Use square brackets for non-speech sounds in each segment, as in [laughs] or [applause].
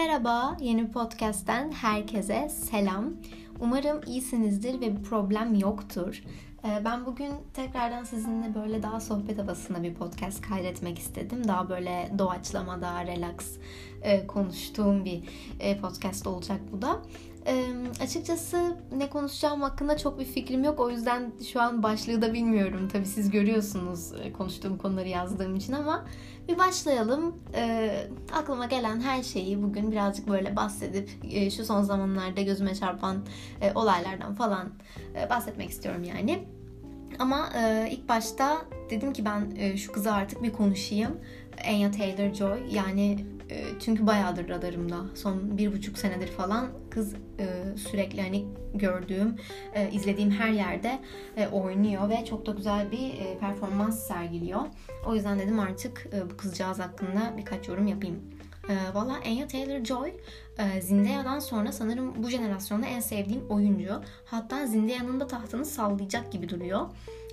Merhaba, yeni podcast'ten herkese selam. Umarım iyisinizdir ve bir problem yoktur. Ee, ben bugün tekrardan sizinle böyle daha sohbet havasında bir podcast kaydetmek istedim. Daha böyle doğaçlama, daha relax e, konuştuğum bir e, podcast olacak bu da. E, açıkçası ne konuşacağım hakkında çok bir fikrim yok. O yüzden şu an başlığı da bilmiyorum. Tabii siz görüyorsunuz e, konuştuğum konuları yazdığım için ama bir başlayalım. E, aklıma gelen her şeyi bugün birazcık böyle bahsedip e, şu son zamanlarda gözüme çarpan e, olaylardan falan e, bahsetmek istiyorum yani. Ama e, ilk başta dedim ki ben e, şu kızı artık bir konuşayım. Anya Taylor-Joy yani e, çünkü bayağıdır radarımda. Son bir buçuk senedir falan kız e, sürekli hani gördüğüm, e, izlediğim her yerde e, oynuyor ve çok da güzel bir e, performans sergiliyor. O yüzden dedim artık bu kızcağız hakkında birkaç yorum yapayım. Valla Anya Taylor-Joy e, Zendaya'dan sonra sanırım bu jenerasyonda en sevdiğim oyuncu. Hatta Zendaya'nın da tahtını sallayacak gibi duruyor.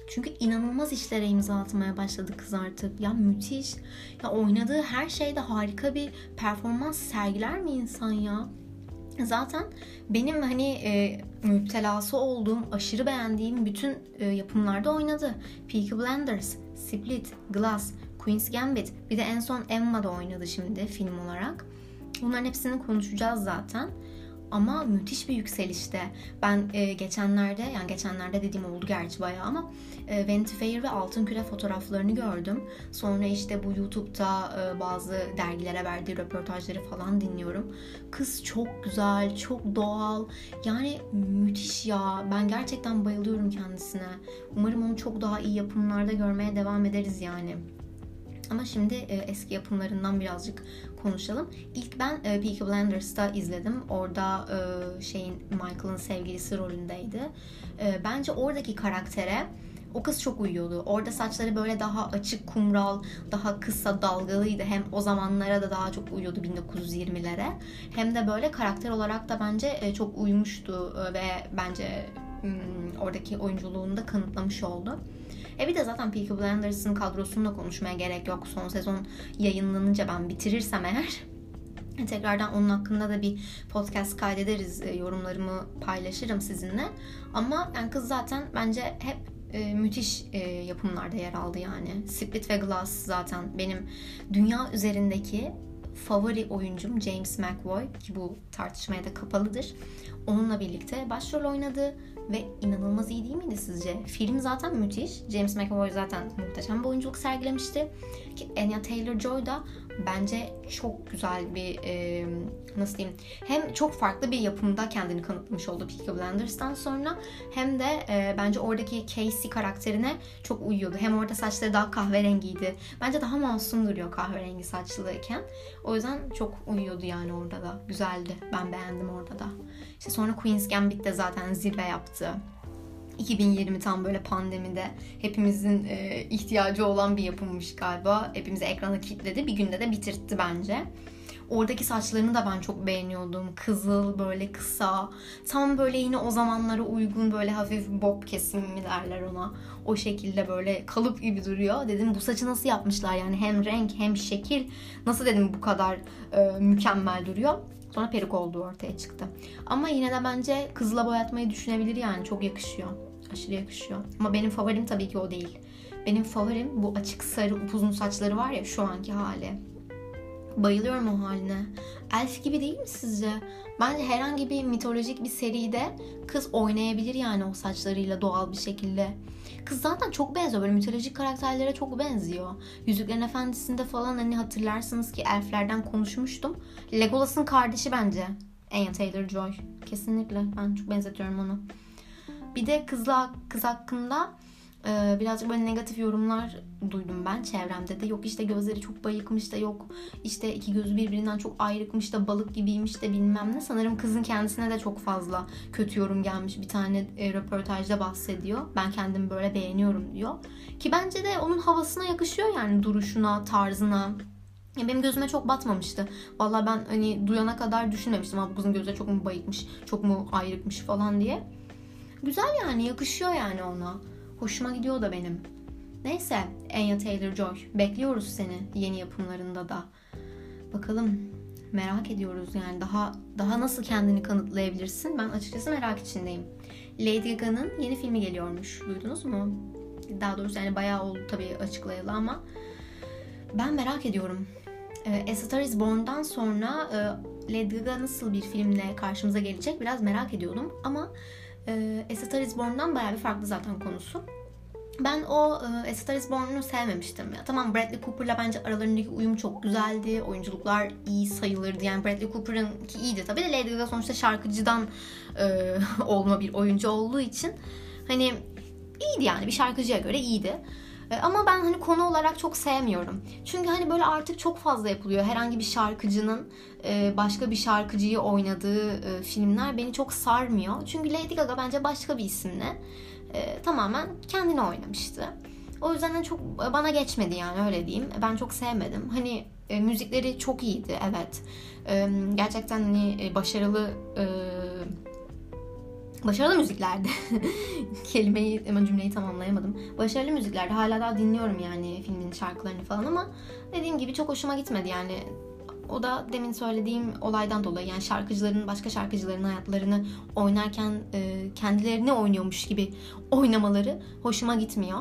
Çünkü inanılmaz işlere imza atmaya başladı kız artık. Ya müthiş. Ya oynadığı her şeyde harika bir performans sergiler mi insan ya? Zaten benim hani e, müptelası olduğum, aşırı beğendiğim bütün e, yapımlarda oynadı. Peaky Blinders, Split, Glass, Queen's Gambit, bir de en son Emma'da oynadı şimdi film olarak. Bunların hepsini konuşacağız zaten. Ama müthiş bir yükselişte. Ben e, geçenlerde, yani geçenlerde dediğim oldu gerçi bayağı ama e, Vanity Fair ve Altın Küre fotoğraflarını gördüm. Sonra işte bu YouTube'da e, bazı dergilere verdiği röportajları falan dinliyorum. Kız çok güzel, çok doğal. Yani müthiş ya. Ben gerçekten bayılıyorum kendisine. Umarım onu çok daha iyi yapımlarda görmeye devam ederiz yani. Ama şimdi e, eski yapımlarından birazcık konuşalım. İlk ben e, Peaky Blinders'ta izledim. Orada e, şeyin Michael'ın sevgilisi rolündeydi. E, bence oradaki karaktere o kız çok uyuyordu. Orada saçları böyle daha açık, kumral, daha kısa, dalgalıydı. Hem o zamanlara da daha çok uyuyordu 1920'lere. Hem de böyle karakter olarak da bence e, çok uymuştu e, ve bence hmm, oradaki oyunculuğunu da kanıtlamış oldu. E bir de zaten Peaky Blinders'ın kadrosunu konuşmaya gerek yok. Son sezon yayınlanınca ben bitirirsem eğer tekrardan onun hakkında da bir podcast kaydederiz. E, yorumlarımı paylaşırım sizinle. Ama yani kız zaten bence hep e, müthiş e, yapımlarda yer aldı yani. Split ve Glass zaten benim dünya üzerindeki favori oyuncum James McAvoy ki bu tartışmaya da kapalıdır. Onunla birlikte başrol oynadı ve inanılmaz iyi değil miydi sizce? Film zaten müthiş. James McAvoy zaten muhteşem bir oyunculuk sergilemişti. Ki Anya Taylor-Joy da bence çok güzel bir e, nasıl diyeyim hem çok farklı bir yapımda kendini kanıtlamış oldu Peaky Blinders'tan sonra hem de e, bence oradaki Casey karakterine çok uyuyordu. Hem orada saçları daha kahverengiydi. Bence daha masum duruyor kahverengi saçlıyken. O yüzden çok uyuyordu yani orada da. Güzeldi. Ben beğendim orada da. İşte sonra Queen's Gambit de zaten zirve yaptı. 2020 tam böyle pandemide hepimizin e, ihtiyacı olan bir yapımmış galiba. Hepimizi ekrana kilitledi. Bir günde de bitirtti bence. Oradaki saçlarını da ben çok beğeniyordum. Kızıl böyle kısa. Tam böyle yine o zamanlara uygun böyle hafif bob kesim mi derler ona. O şekilde böyle kalıp gibi duruyor. Dedim bu saçı nasıl yapmışlar yani hem renk hem şekil. Nasıl dedim bu kadar e, mükemmel duruyor. Sonra peruk olduğu ortaya çıktı. Ama yine de bence kızla boyatmayı düşünebilir yani. Çok yakışıyor. Aşırı yakışıyor. Ama benim favorim tabii ki o değil. Benim favorim bu açık sarı upuzun saçları var ya şu anki hali. Bayılıyorum o haline. Elf gibi değil mi sizce? Bence herhangi bir mitolojik bir seride kız oynayabilir yani o saçlarıyla doğal bir şekilde. Kız zaten çok benziyor. Böyle mitolojik karakterlere çok benziyor. Yüzüklerin Efendisi'nde falan hani hatırlarsınız ki elflerden konuşmuştum. Legolas'ın kardeşi bence. Anya Taylor-Joy. Kesinlikle. Ben çok benzetiyorum onu. Bir de kızla kız hakkında e, birazcık böyle negatif yorumlar duydum ben çevremde de. Yok işte gözleri çok bayıkmış da yok işte iki gözü birbirinden çok ayrıkmış da balık gibiymiş de bilmem ne. Sanırım kızın kendisine de çok fazla kötü yorum gelmiş. Bir tane e, röportajda bahsediyor. Ben kendimi böyle beğeniyorum diyor. Ki bence de onun havasına yakışıyor yani duruşuna, tarzına. Ya benim gözüme çok batmamıştı. Vallahi ben hani duyana kadar düşünmemiştim. Abi kızın gözleri çok mu bayıkmış, çok mu ayrıkmış falan diye. Güzel yani yakışıyor yani ona. Hoşuma gidiyor da benim. Neyse Anya Taylor-Joy bekliyoruz seni yeni yapımlarında da. Bakalım merak ediyoruz yani daha daha nasıl kendini kanıtlayabilirsin? Ben açıkçası merak içindeyim. Lady Gaga'nın yeni filmi geliyormuş. Duydunuz mu? Daha doğrusu yani bayağı oldu tabii açıklayalı ama ben merak ediyorum. E, A Star Is Born'dan sonra e, Lady Gaga nasıl bir filmle karşımıza gelecek biraz merak ediyordum. Ama e, A Star Is Born'dan bayağı bir farklı zaten konusu. Ben o e, A Is Born'u sevmemiştim. Ya, tamam Bradley Cooper'la bence aralarındaki uyum çok güzeldi. Oyunculuklar iyi sayılırdı. Yani Bradley Cooper'ın ki iyiydi tabii de Lady Gaga sonuçta şarkıcıdan e, [laughs] olma bir oyuncu olduğu için hani iyiydi yani bir şarkıcıya göre iyiydi. E, ama ben hani konu olarak çok sevmiyorum. Çünkü hani böyle artık çok fazla yapılıyor. Herhangi bir şarkıcının e, başka bir şarkıcıyı oynadığı e, filmler beni çok sarmıyor. Çünkü Lady Gaga bence başka bir isimle tamamen kendini oynamıştı. O yüzden de çok bana geçmedi yani öyle diyeyim. Ben çok sevmedim. Hani müzikleri çok iyiydi evet. gerçekten hani başarılı başarılı müziklerdi. [laughs] Kelimeyi hemen cümleyi tamamlayamadım. Başarılı müziklerdi. Hala daha dinliyorum yani filmin şarkılarını falan ama dediğim gibi çok hoşuma gitmedi yani. O da demin söylediğim olaydan dolayı yani şarkıcıların başka şarkıcıların hayatlarını oynarken e, kendilerini oynuyormuş gibi oynamaları hoşuma gitmiyor.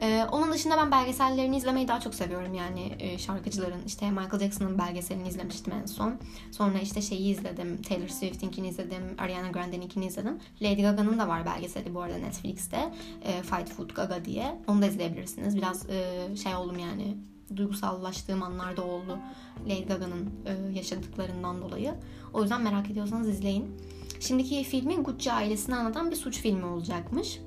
Ee, onun dışında ben belgesellerini izlemeyi daha çok seviyorum yani e, şarkıcıların işte Michael Jackson'ın belgeselini izlemiştim en son. Sonra işte şeyi izledim Taylor Swift'inkini izledim Ariana Grande'ninkini izledim. Lady Gaga'nın da var belgeseli bu arada Netflix'te e, Fight Food Gaga diye onu da izleyebilirsiniz. Biraz e, şey oldum yani duygusallaştığım anlarda oldu Lady Gaga'nın e, yaşadıklarından dolayı. O yüzden merak ediyorsanız izleyin. Şimdiki filmin Gucci ailesini anlatan bir suç filmi olacakmış.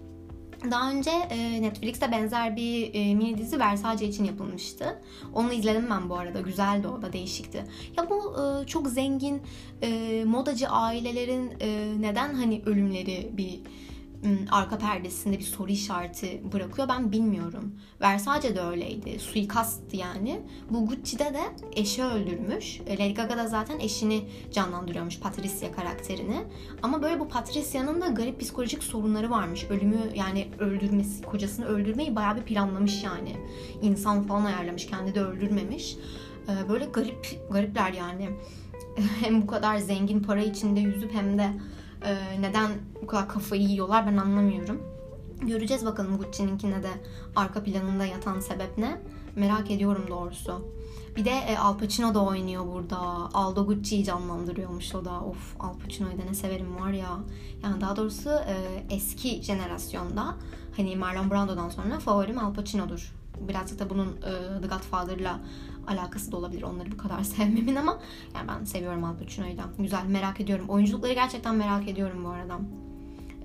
Daha önce e, Netflix'te benzer bir e, mini dizi Versace için yapılmıştı. Onu izledim ben bu arada. Güzeldi o da değişikti. Ya bu e, çok zengin e, modacı ailelerin e, neden hani ölümleri bir arka perdesinde bir soru işareti bırakıyor ben bilmiyorum. Versace de öyleydi. Suikasttı yani. Bu Gucci'de de eşi öldürmüş. E, Lady Gaga da zaten eşini canlandırıyormuş Patricia karakterini. Ama böyle bu Patricia'nın da garip psikolojik sorunları varmış. Ölümü yani öldürmesi, kocasını öldürmeyi bayağı bir planlamış yani. İnsan falan ayarlamış. Kendi de öldürmemiş. E, böyle garip garipler yani. [laughs] Hem bu kadar zengin para içinde yüzüp hem de ee, neden bu kadar kafayı yiyorlar ben anlamıyorum. Göreceğiz bakalım Gucci'ninkine de arka planında yatan sebep ne? Merak ediyorum doğrusu. Bir de e, Al Pacino da oynuyor burada. Aldo Gucci'yi canlandırıyormuş o da. Of Al Pacino'yu da ne severim var ya. Yani daha doğrusu e, eski jenerasyonda hani Marlon Brando'dan sonra favorim Al Pacino'dur. Birazcık da bunun e, The Godfather'la alakası da olabilir onları bu kadar [laughs] sevmemin ama yani ben seviyorum Al Pacino'yu da. Güzel merak ediyorum. Oyunculukları gerçekten merak ediyorum bu arada.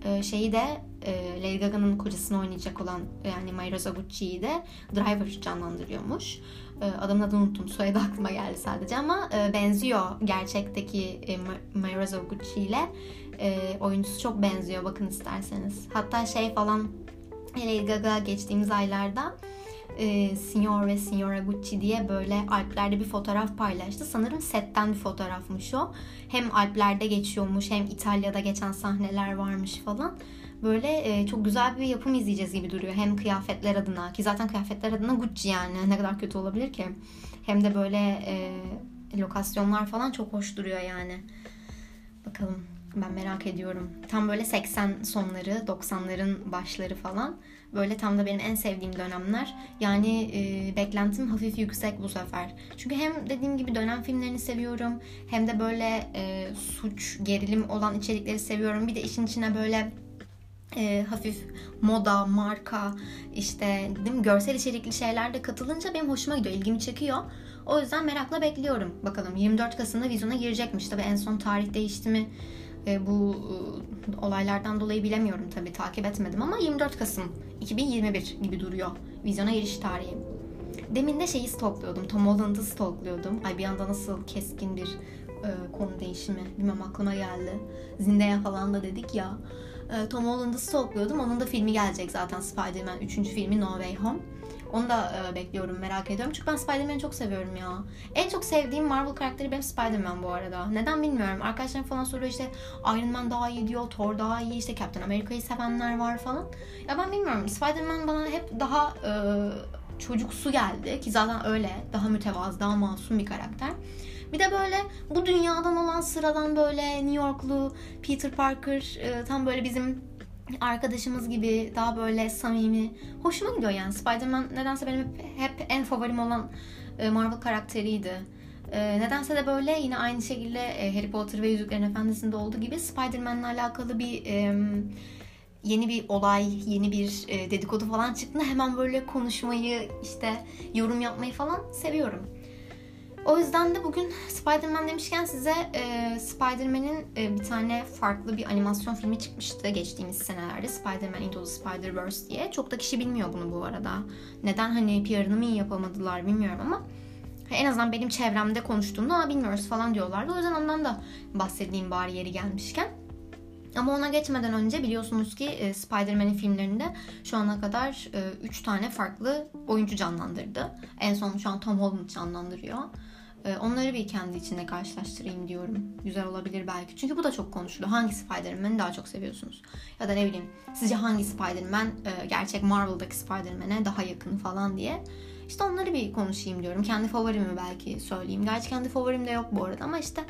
Ee, şeyi de e, Lady Gaga'nın kocasını oynayacak olan yani Mayra Zaguchi'yi de Driver canlandırıyormuş. E, adamın adını unuttum. Soyadı aklıma geldi sadece ama e, benziyor gerçekteki e, Mayra Zaguchi ile. E, oyuncusu çok benziyor bakın isterseniz. Hatta şey falan Lady Gaga geçtiğimiz aylarda e, Signor ve Signora Gucci diye böyle Alplerde bir fotoğraf paylaştı. Sanırım setten bir fotoğrafmış o. Hem Alplerde geçiyormuş hem İtalya'da geçen sahneler varmış falan. Böyle e, çok güzel bir yapım izleyeceğiz gibi duruyor. Hem kıyafetler adına ki zaten kıyafetler adına Gucci yani ne kadar kötü olabilir ki. Hem de böyle e, lokasyonlar falan çok hoş duruyor yani. Bakalım ben merak ediyorum. Tam böyle 80 sonları, 90'ların başları falan. Böyle tam da benim en sevdiğim dönemler. Yani e, beklentim hafif yüksek bu sefer. Çünkü hem dediğim gibi dönem filmlerini seviyorum. Hem de böyle e, suç, gerilim olan içerikleri seviyorum. Bir de işin içine böyle e, hafif moda, marka, işte değil mi, görsel içerikli şeyler de katılınca benim hoşuma gidiyor, ilgimi çekiyor. O yüzden merakla bekliyorum. Bakalım 24 Kasım'da vizyona girecekmiş. Tabii en son tarih değişti mi e, bu e, olaylardan dolayı bilemiyorum tabii takip etmedim ama 24 Kasım 2021 gibi duruyor vizyona giriş tarihi. Demin de şeyi stalklıyordum. Tom Holland'ı stalklıyordum. Ay bir anda nasıl keskin bir e, konu değişimi bilmem aklıma geldi. Zindaya falan da dedik ya. E, Tom Holland'ı stalklıyordum. Onun da filmi gelecek zaten Spider-Man 3. filmi No Way Home. Onu da e, bekliyorum, merak ediyorum. Çünkü ben Spider-Man'i çok seviyorum ya. En çok sevdiğim Marvel karakteri benim Spider-Man bu arada. Neden bilmiyorum. Arkadaşlarım falan soruyor işte Iron Man daha iyi diyor, Thor daha iyi, işte Captain America'yı sevenler var falan. Ya ben bilmiyorum. Spider-Man bana hep daha e, çocuksu geldi ki zaten öyle. Daha mütevazı, daha masum bir karakter. Bir de böyle bu dünyadan olan sıradan böyle New Yorklu Peter Parker e, tam böyle bizim arkadaşımız gibi daha böyle samimi. Hoşuma gidiyor yani. Spider-Man nedense benim hep, hep en favorim olan e, Marvel karakteriydi. E, nedense de böyle yine aynı şekilde e, Harry Potter ve Yüzüklerin Efendisi'nde olduğu gibi Spider-Man'le alakalı bir yeni bir olay, yeni bir dedikodu falan çıktığında hemen böyle konuşmayı, işte yorum yapmayı falan seviyorum. O yüzden de bugün Spider-Man demişken size e, Spider-Man'in e, bir tane farklı bir animasyon filmi çıkmıştı geçtiğimiz senelerde. Spider-Man Into the Spider-Verse diye. Çok da kişi bilmiyor bunu bu arada. Neden hani PR'ını mı yapamadılar bilmiyorum ama en azından benim çevremde konuştuğumda bilmiyoruz falan diyorlardı. O yüzden ondan da bahsedeyim bari yeri gelmişken. Ama ona geçmeden önce biliyorsunuz ki e, Spider-Man'in filmlerinde şu ana kadar 3 e, tane farklı oyuncu canlandırdı. En son şu an Tom Holland canlandırıyor. E, onları bir kendi içinde karşılaştırayım diyorum. Güzel olabilir belki. Çünkü bu da çok konuşuluyor. Hangi Spider-Man'i daha çok seviyorsunuz? Ya da ne bileyim sizce hangi Spider-Man gerçek Marvel'daki Spider-Man'e daha yakın falan diye. İşte onları bir konuşayım diyorum. Kendi favorimi belki söyleyeyim. Gerçi kendi favorim de yok bu arada ama işte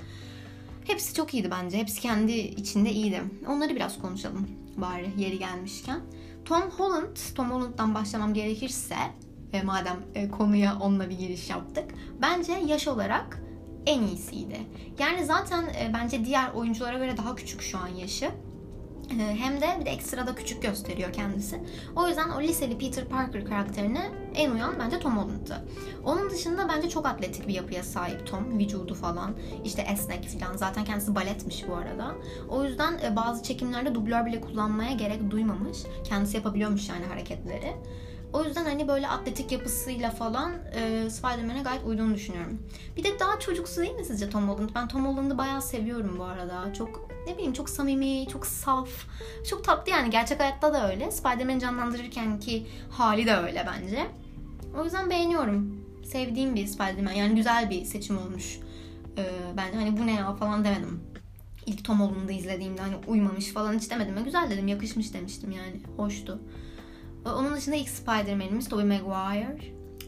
Hepsi çok iyiydi bence. Hepsi kendi içinde iyiydi. Onları biraz konuşalım bari yeri gelmişken. Tom Holland, Tom Holland'dan başlamam gerekirse e, madem e, konuya onunla bir giriş yaptık. Bence yaş olarak en iyisiydi. Yani zaten e, bence diğer oyunculara göre daha küçük şu an yaşı. Ee, hem de bir de ekstra da küçük gösteriyor kendisi. O yüzden o liseli Peter Parker karakterine en uyan bence Tom Holland'dı. Onun dışında bence çok atletik bir yapıya sahip Tom. Vücudu falan işte esnek falan. Zaten kendisi baletmiş bu arada. O yüzden e, bazı çekimlerde dublör bile kullanmaya gerek duymamış. Kendisi yapabiliyormuş yani hareketleri. O yüzden hani böyle atletik yapısıyla falan e, Spider-Man'e gayet uyduğunu düşünüyorum. Bir de daha çocuksu değil mi sizce Tom Holland? Ben Tom Holland'ı bayağı seviyorum bu arada. Çok ne bileyim çok samimi, çok saf, çok tatlı yani. Gerçek hayatta da öyle. Spider-Man'i canlandırırken ki hali de öyle bence. O yüzden beğeniyorum. Sevdiğim bir Spider-Man. Yani güzel bir seçim olmuş. Ee, ben hani bu ne ya falan demedim. İlk Tom Holland'ı izlediğimde hani uymamış falan hiç demedim. Güzel dedim, yakışmış demiştim yani. Hoştu. Onun dışında ilk Spider-Man'imiz Tobey Maguire.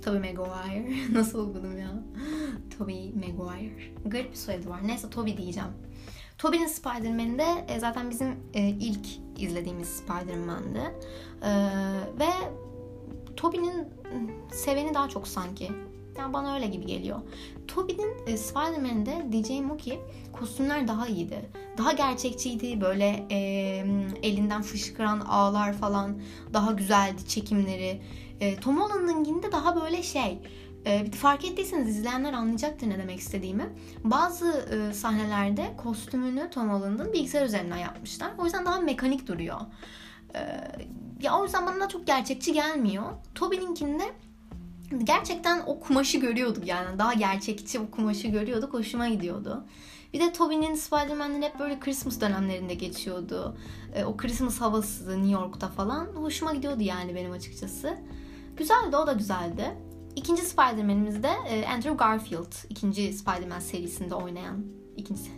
Tobey Maguire. [laughs] Nasıl okudum ya? Tobey Maguire. Garip bir soyadı var. Neyse Tobey diyeceğim. Tobey'nin Spider-Man'de e, zaten bizim e, ilk izlediğimiz Spider-Man'di. E, ve Tobey'nin seveni daha çok sanki. Yani bana öyle gibi geliyor. Tobey'nin e, Spider-Man'de diyeceğim o ki kostümler daha iyiydi. Daha gerçekçiydi. Böyle e, elinden fışkıran ağlar falan daha güzeldi çekimleri. E, Tom Holland'ınkinde daha böyle şey e, fark ettiyseniz izleyenler anlayacaktır ne demek istediğimi. Bazı e, sahnelerde kostümünü Tom Holland'ın bilgisayar üzerinden yapmışlar. O yüzden daha mekanik duruyor. E, ya o yüzden bana çok gerçekçi gelmiyor. Tobey'ninkinde gerçekten o kumaşı görüyorduk yani. Daha gerçekçi o kumaşı görüyorduk. Hoşuma gidiyordu. Bir de Tobey'nin Spider-Man'den hep böyle Christmas dönemlerinde geçiyordu. E, o Christmas havası New York'ta falan. Hoşuma gidiyordu yani benim açıkçası. Güzeldi, o da güzeldi. İkinci Spider-Man'imiz de e, Andrew Garfield. ikinci Spider-Man serisinde oynayan. ikincisi.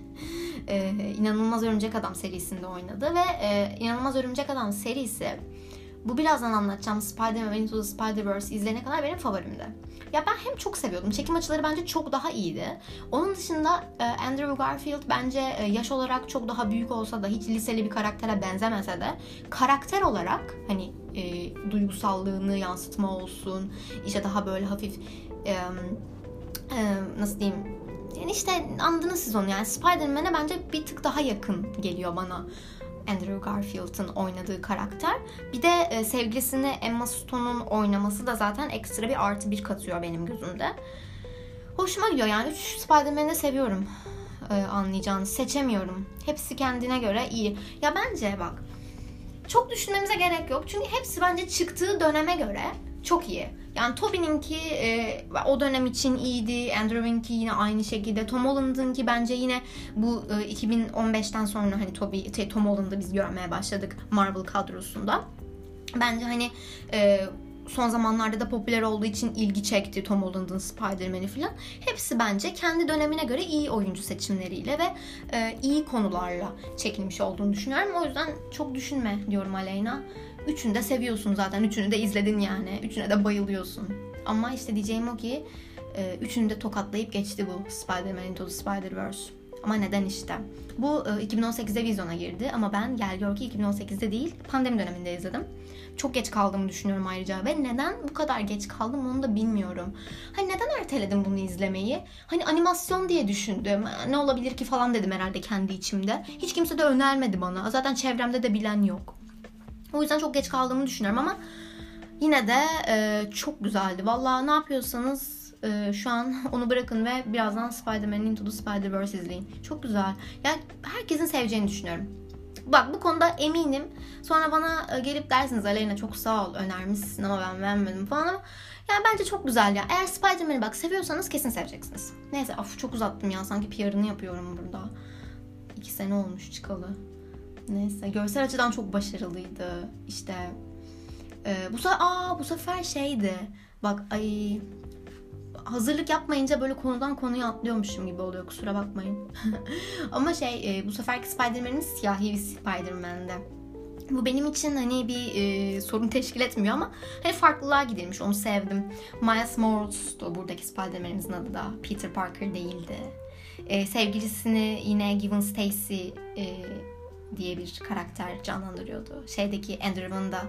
e, İnanılmaz Örümcek Adam serisinde oynadı ve e, İnanılmaz Örümcek Adam serisi bu birazdan anlatacağım Spider-Man Into the Spider-Verse izleyene kadar benim favorimdi. Ya ben hem çok seviyordum. Çekim açıları bence çok daha iyiydi. Onun dışında e, Andrew Garfield bence e, yaş olarak çok daha büyük olsa da hiç liseli bir karaktere benzemese de karakter olarak hani e, duygusallığını yansıtma olsun işte daha böyle hafif e, e, nasıl diyeyim yani işte anladınız siz onu yani Spider-Man'e bence bir tık daha yakın geliyor bana. Andrew Garfield'ın oynadığı karakter. Bir de e, sevgilisini Emma Stone'un oynaması da zaten ekstra bir artı bir katıyor benim gözümde. Hoşuma gidiyor yani. Üç Spider-Man'i de seviyorum e, anlayacağınız. Seçemiyorum. Hepsi kendine göre iyi. Ya bence bak çok düşünmemize gerek yok. Çünkü hepsi bence çıktığı döneme göre çok iyi. Yani Tobey'ninki e, o dönem için iyiydi. Andrew'inki yine aynı şekilde. Tom Holland'ınki bence yine bu e, 2015'ten sonra hani Tobey, şey, Tom Holland'ı biz görmeye başladık Marvel kadrosunda. Bence hani e, son zamanlarda da popüler olduğu için ilgi çekti Tom Holland'ın Spider-Man'i falan. Hepsi bence kendi dönemine göre iyi oyuncu seçimleriyle ve e, iyi konularla çekilmiş olduğunu düşünüyorum. O yüzden çok düşünme diyorum Aleyna. Üçünü de seviyorsun zaten. Üçünü de izledin yani. Üçüne de bayılıyorsun. Ama işte diyeceğim o ki E, üçünü de tokatlayıp geçti bu Spider-Man Into the Spider-Verse. Ama neden işte? Bu 2018'de vizyona girdi ama ben gel gör ki 2018'de değil pandemi döneminde izledim. Çok geç kaldığımı düşünüyorum ayrıca ve neden bu kadar geç kaldım onu da bilmiyorum. Hani neden erteledim bunu izlemeyi? Hani animasyon diye düşündüm. Ne olabilir ki falan dedim herhalde kendi içimde. Hiç kimse de önermedi bana. Zaten çevremde de bilen yok. O yüzden çok geç kaldığımı düşünüyorum ama yine de e, çok güzeldi. Valla ne yapıyorsanız e, şu an [laughs] onu bırakın ve birazdan Spider-Man Into the Spider-Verse izleyin. Çok güzel. Yani herkesin seveceğini düşünüyorum. Bak bu konuda eminim. Sonra bana e, gelip dersiniz Aleyna çok sağ ol önermişsin ama ben beğenmedim falan ama yani bence çok güzel ya. Eğer Spider-Man'i bak seviyorsanız kesin seveceksiniz. Neyse of çok uzattım ya sanki PR'ını yapıyorum burada. İki sene olmuş çıkalı. Neyse görsel açıdan çok başarılıydı. İşte e, bu sefer aa bu sefer şeydi. Bak ay hazırlık yapmayınca böyle konudan konuya atlıyormuşum gibi oluyor kusura bakmayın. [laughs] Ama şey e, bu seferki Spider-Man'imiz siyahi bir Spider-Man'de. Bu benim için hani bir e, sorun teşkil etmiyor ama hani farklılığa gidilmiş onu sevdim. Miles Morales'tu buradaki Spider-Man'imizin adı da. Peter Parker değildi. E, sevgilisini yine Gwen Stacy e, diye bir karakter canlandırıyordu. Şeydeki Andrew'un da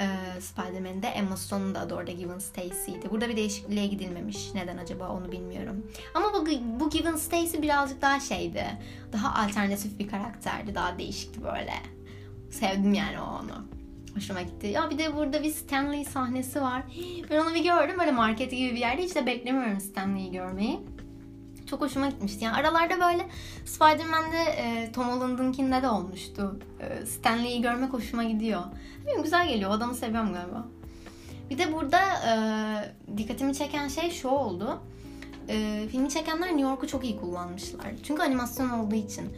e, Spider-Man'de Emma Stone'un da adı orada Given Stacy'ydi. Burada bir değişikliğe gidilmemiş. Neden acaba onu bilmiyorum. Ama bu, bu Given Stacy birazcık daha şeydi. Daha alternatif bir karakterdi. Daha değişikti böyle. Sevdim yani onu. Hoşuma gitti. Ya bir de burada bir Stanley sahnesi var. [gasps] Ben onu bir gördüm böyle market gibi bir yerde. Hiç de beklemiyorum Stanley'i görmeyi. Çok hoşuma gitmişti. Yani aralarda böyle Spider-Man'de e, Tom Holland'ınkinde de olmuştu. E, Stanley'i görmek hoşuma gidiyor. Bilmiyorum, güzel geliyor. Adamı seviyorum galiba. Bir de burada e, dikkatimi çeken şey şu oldu. E, filmi çekenler New York'u çok iyi kullanmışlar. Çünkü animasyon olduğu için.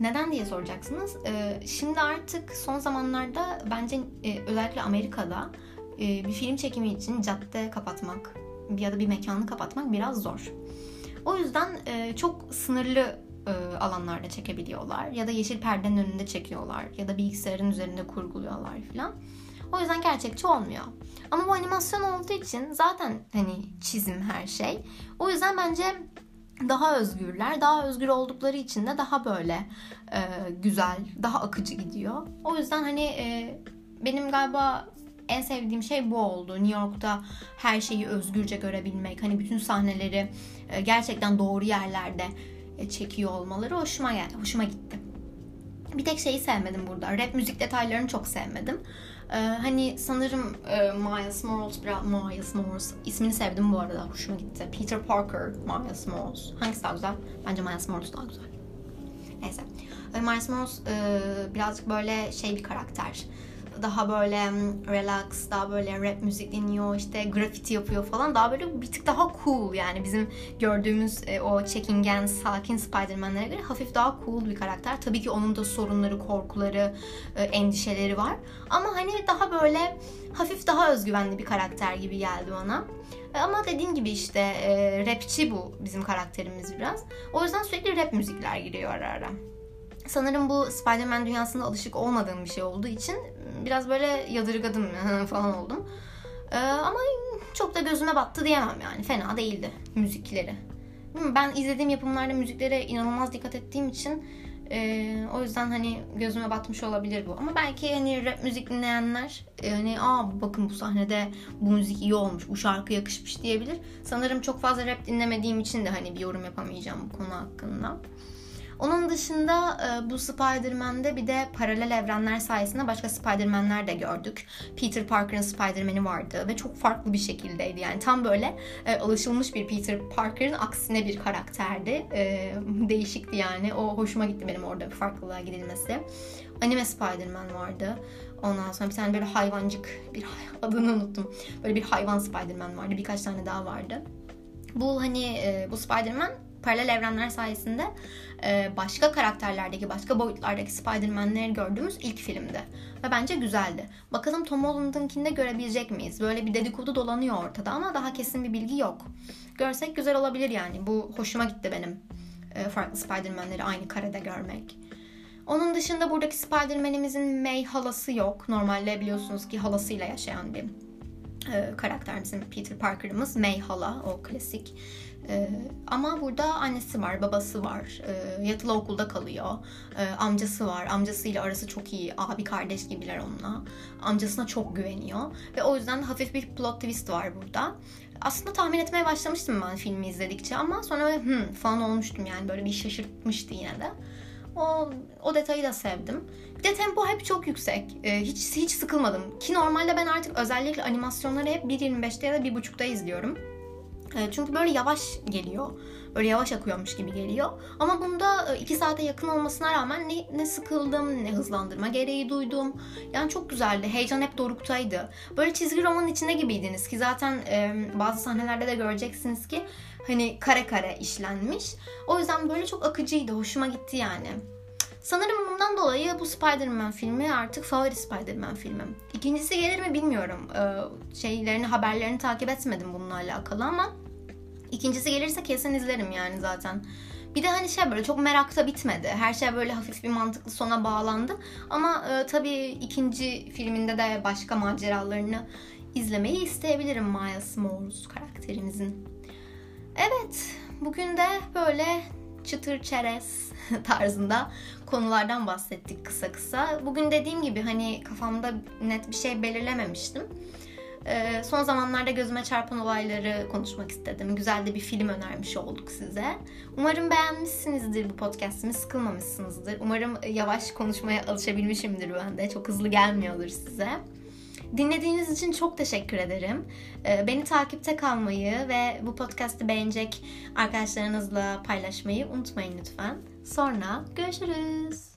Neden diye soracaksınız. E, şimdi artık son zamanlarda bence e, özellikle Amerika'da e, bir film çekimi için cadde kapatmak ya da bir mekanı kapatmak biraz zor. O yüzden e, çok sınırlı e, alanlarda çekebiliyorlar. Ya da yeşil perdenin önünde çekiyorlar. Ya da bilgisayarın üzerinde kurguluyorlar falan. O yüzden gerçekçi olmuyor. Ama bu animasyon olduğu için zaten hani çizim her şey. O yüzden bence daha özgürler. Daha özgür oldukları için de daha böyle e, güzel, daha akıcı gidiyor. O yüzden hani e, benim galiba en sevdiğim şey bu oldu. New York'ta her şeyi özgürce görebilmek. Hani bütün sahneleri e, gerçekten doğru yerlerde e, çekiyor olmaları hoşuma geldi. Hoşuma gitti. Bir tek şeyi sevmedim burada. Rap müzik detaylarını çok sevmedim. Ee, hani sanırım e, Miles Morales biraz Miles Morales ismini sevdim bu arada. Hoşuma gitti. Peter Parker, Miles Morales. Hangisi daha güzel? Bence Miles Morales daha güzel. Neyse. Miles Morales e, birazcık böyle şey bir karakter daha böyle relax, daha böyle rap müzik dinliyor, işte graffiti yapıyor falan. Daha böyle bir tık daha cool yani bizim gördüğümüz e, o çekingen, sakin Spider-Man'lere göre hafif daha cool bir karakter. Tabii ki onun da sorunları, korkuları, e, endişeleri var. Ama hani daha böyle hafif daha özgüvenli bir karakter gibi geldi bana. E, ama dediğim gibi işte rapçi bu bizim karakterimiz biraz. O yüzden sürekli rap müzikler giriyor ara ara. Sanırım bu Spider-Man dünyasında alışık olmadığım bir şey olduğu için biraz böyle yadırgadım [laughs] falan oldum. Ee, ama çok da gözüme battı diyemem yani. Fena değildi müzikleri. Ben izlediğim yapımlarda müziklere inanılmaz dikkat ettiğim için e, o yüzden hani gözüme batmış olabilir bu. Ama belki hani rap müzik dinleyenler e, hani aa bakın bu sahnede bu müzik iyi olmuş, bu şarkı yakışmış diyebilir. Sanırım çok fazla rap dinlemediğim için de hani bir yorum yapamayacağım bu konu hakkında. Onun dışında e, bu Spider-Man'de bir de paralel evrenler sayesinde başka Spider-Man'ler de gördük. Peter Parker'ın Spider-Man'i vardı ve çok farklı bir şekildeydi. Yani tam böyle e, alışılmış bir Peter Parker'ın aksine bir karakterdi. E, değişikti yani. O hoşuma gitti benim orada bir farklılığa gidilmesi. Anime Spider-Man vardı. Ondan sonra bir tane böyle hayvancık, bir [laughs] adını unuttum. Böyle bir hayvan Spider-Man vardı. Birkaç tane daha vardı. Bu hani bu Spider-Man paralel evrenler sayesinde başka karakterlerdeki, başka boyutlardaki Spider-Man'leri gördüğümüz ilk filmdi. Ve bence güzeldi. Bakalım Tom Holland'ınkinde görebilecek miyiz? Böyle bir dedikodu dolanıyor ortada ama daha kesin bir bilgi yok. Görsek güzel olabilir yani. Bu hoşuma gitti benim. E, farklı Spider-Man'leri aynı karede görmek. Onun dışında buradaki Spider-Man'imizin May halası yok. Normalde biliyorsunuz ki halasıyla yaşayan bir e, Peter Parker'ımız May hala o klasik. E, ama burada annesi var, babası var, e, yatılı okulda kalıyor, e, amcası var, amcasıyla arası çok iyi, abi kardeş gibiler onunla. Amcasına çok güveniyor ve o yüzden hafif bir plot twist var burada. Aslında tahmin etmeye başlamıştım ben filmi izledikçe ama sonra hmm falan olmuştum yani böyle bir şaşırtmıştı yine de. O, o detayı da sevdim. Bir de tempo hep çok yüksek. Ee, hiç hiç sıkılmadım. Ki normalde ben artık özellikle animasyonları hep 1.25'te ya da 1.5'ta izliyorum. Ee, çünkü böyle yavaş geliyor. Böyle yavaş akıyormuş gibi geliyor. Ama bunda 2 saate yakın olmasına rağmen ne, ne sıkıldım ne hızlandırma gereği duydum. Yani çok güzeldi. Heyecan hep doruktaydı. Böyle çizgi romanın içinde gibiydiniz ki zaten e, bazı sahnelerde de göreceksiniz ki hani kare kare işlenmiş. O yüzden böyle çok akıcıydı. Hoşuma gitti yani. Sanırım bundan dolayı bu Spider-Man filmi artık favori Spider-Man filmim. İkincisi gelir mi bilmiyorum. Ee, şeylerini, haberlerini takip etmedim bununla alakalı ama ikincisi gelirse kesin izlerim yani zaten. Bir de hani şey böyle çok merakta bitmedi. Her şey böyle hafif bir mantıklı sona bağlandı. Ama e, tabii ikinci filminde de başka maceralarını izlemeyi isteyebilirim Miles Morales karakterimizin. Evet, bugün de böyle çıtır çerez [laughs] tarzında konulardan bahsettik kısa kısa. Bugün dediğim gibi hani kafamda net bir şey belirlememiştim. Ee, son zamanlarda gözüme çarpan olayları konuşmak istedim. Güzel de bir film önermiş olduk size. Umarım beğenmişsinizdir bu podcastimi, sıkılmamışsınızdır. Umarım yavaş konuşmaya alışabilmişimdir ben de. Çok hızlı gelmiyordur size. Dinlediğiniz için çok teşekkür ederim. Ee, beni takipte kalmayı ve bu podcast'i beğenecek arkadaşlarınızla paylaşmayı unutmayın lütfen. Sonra görüşürüz.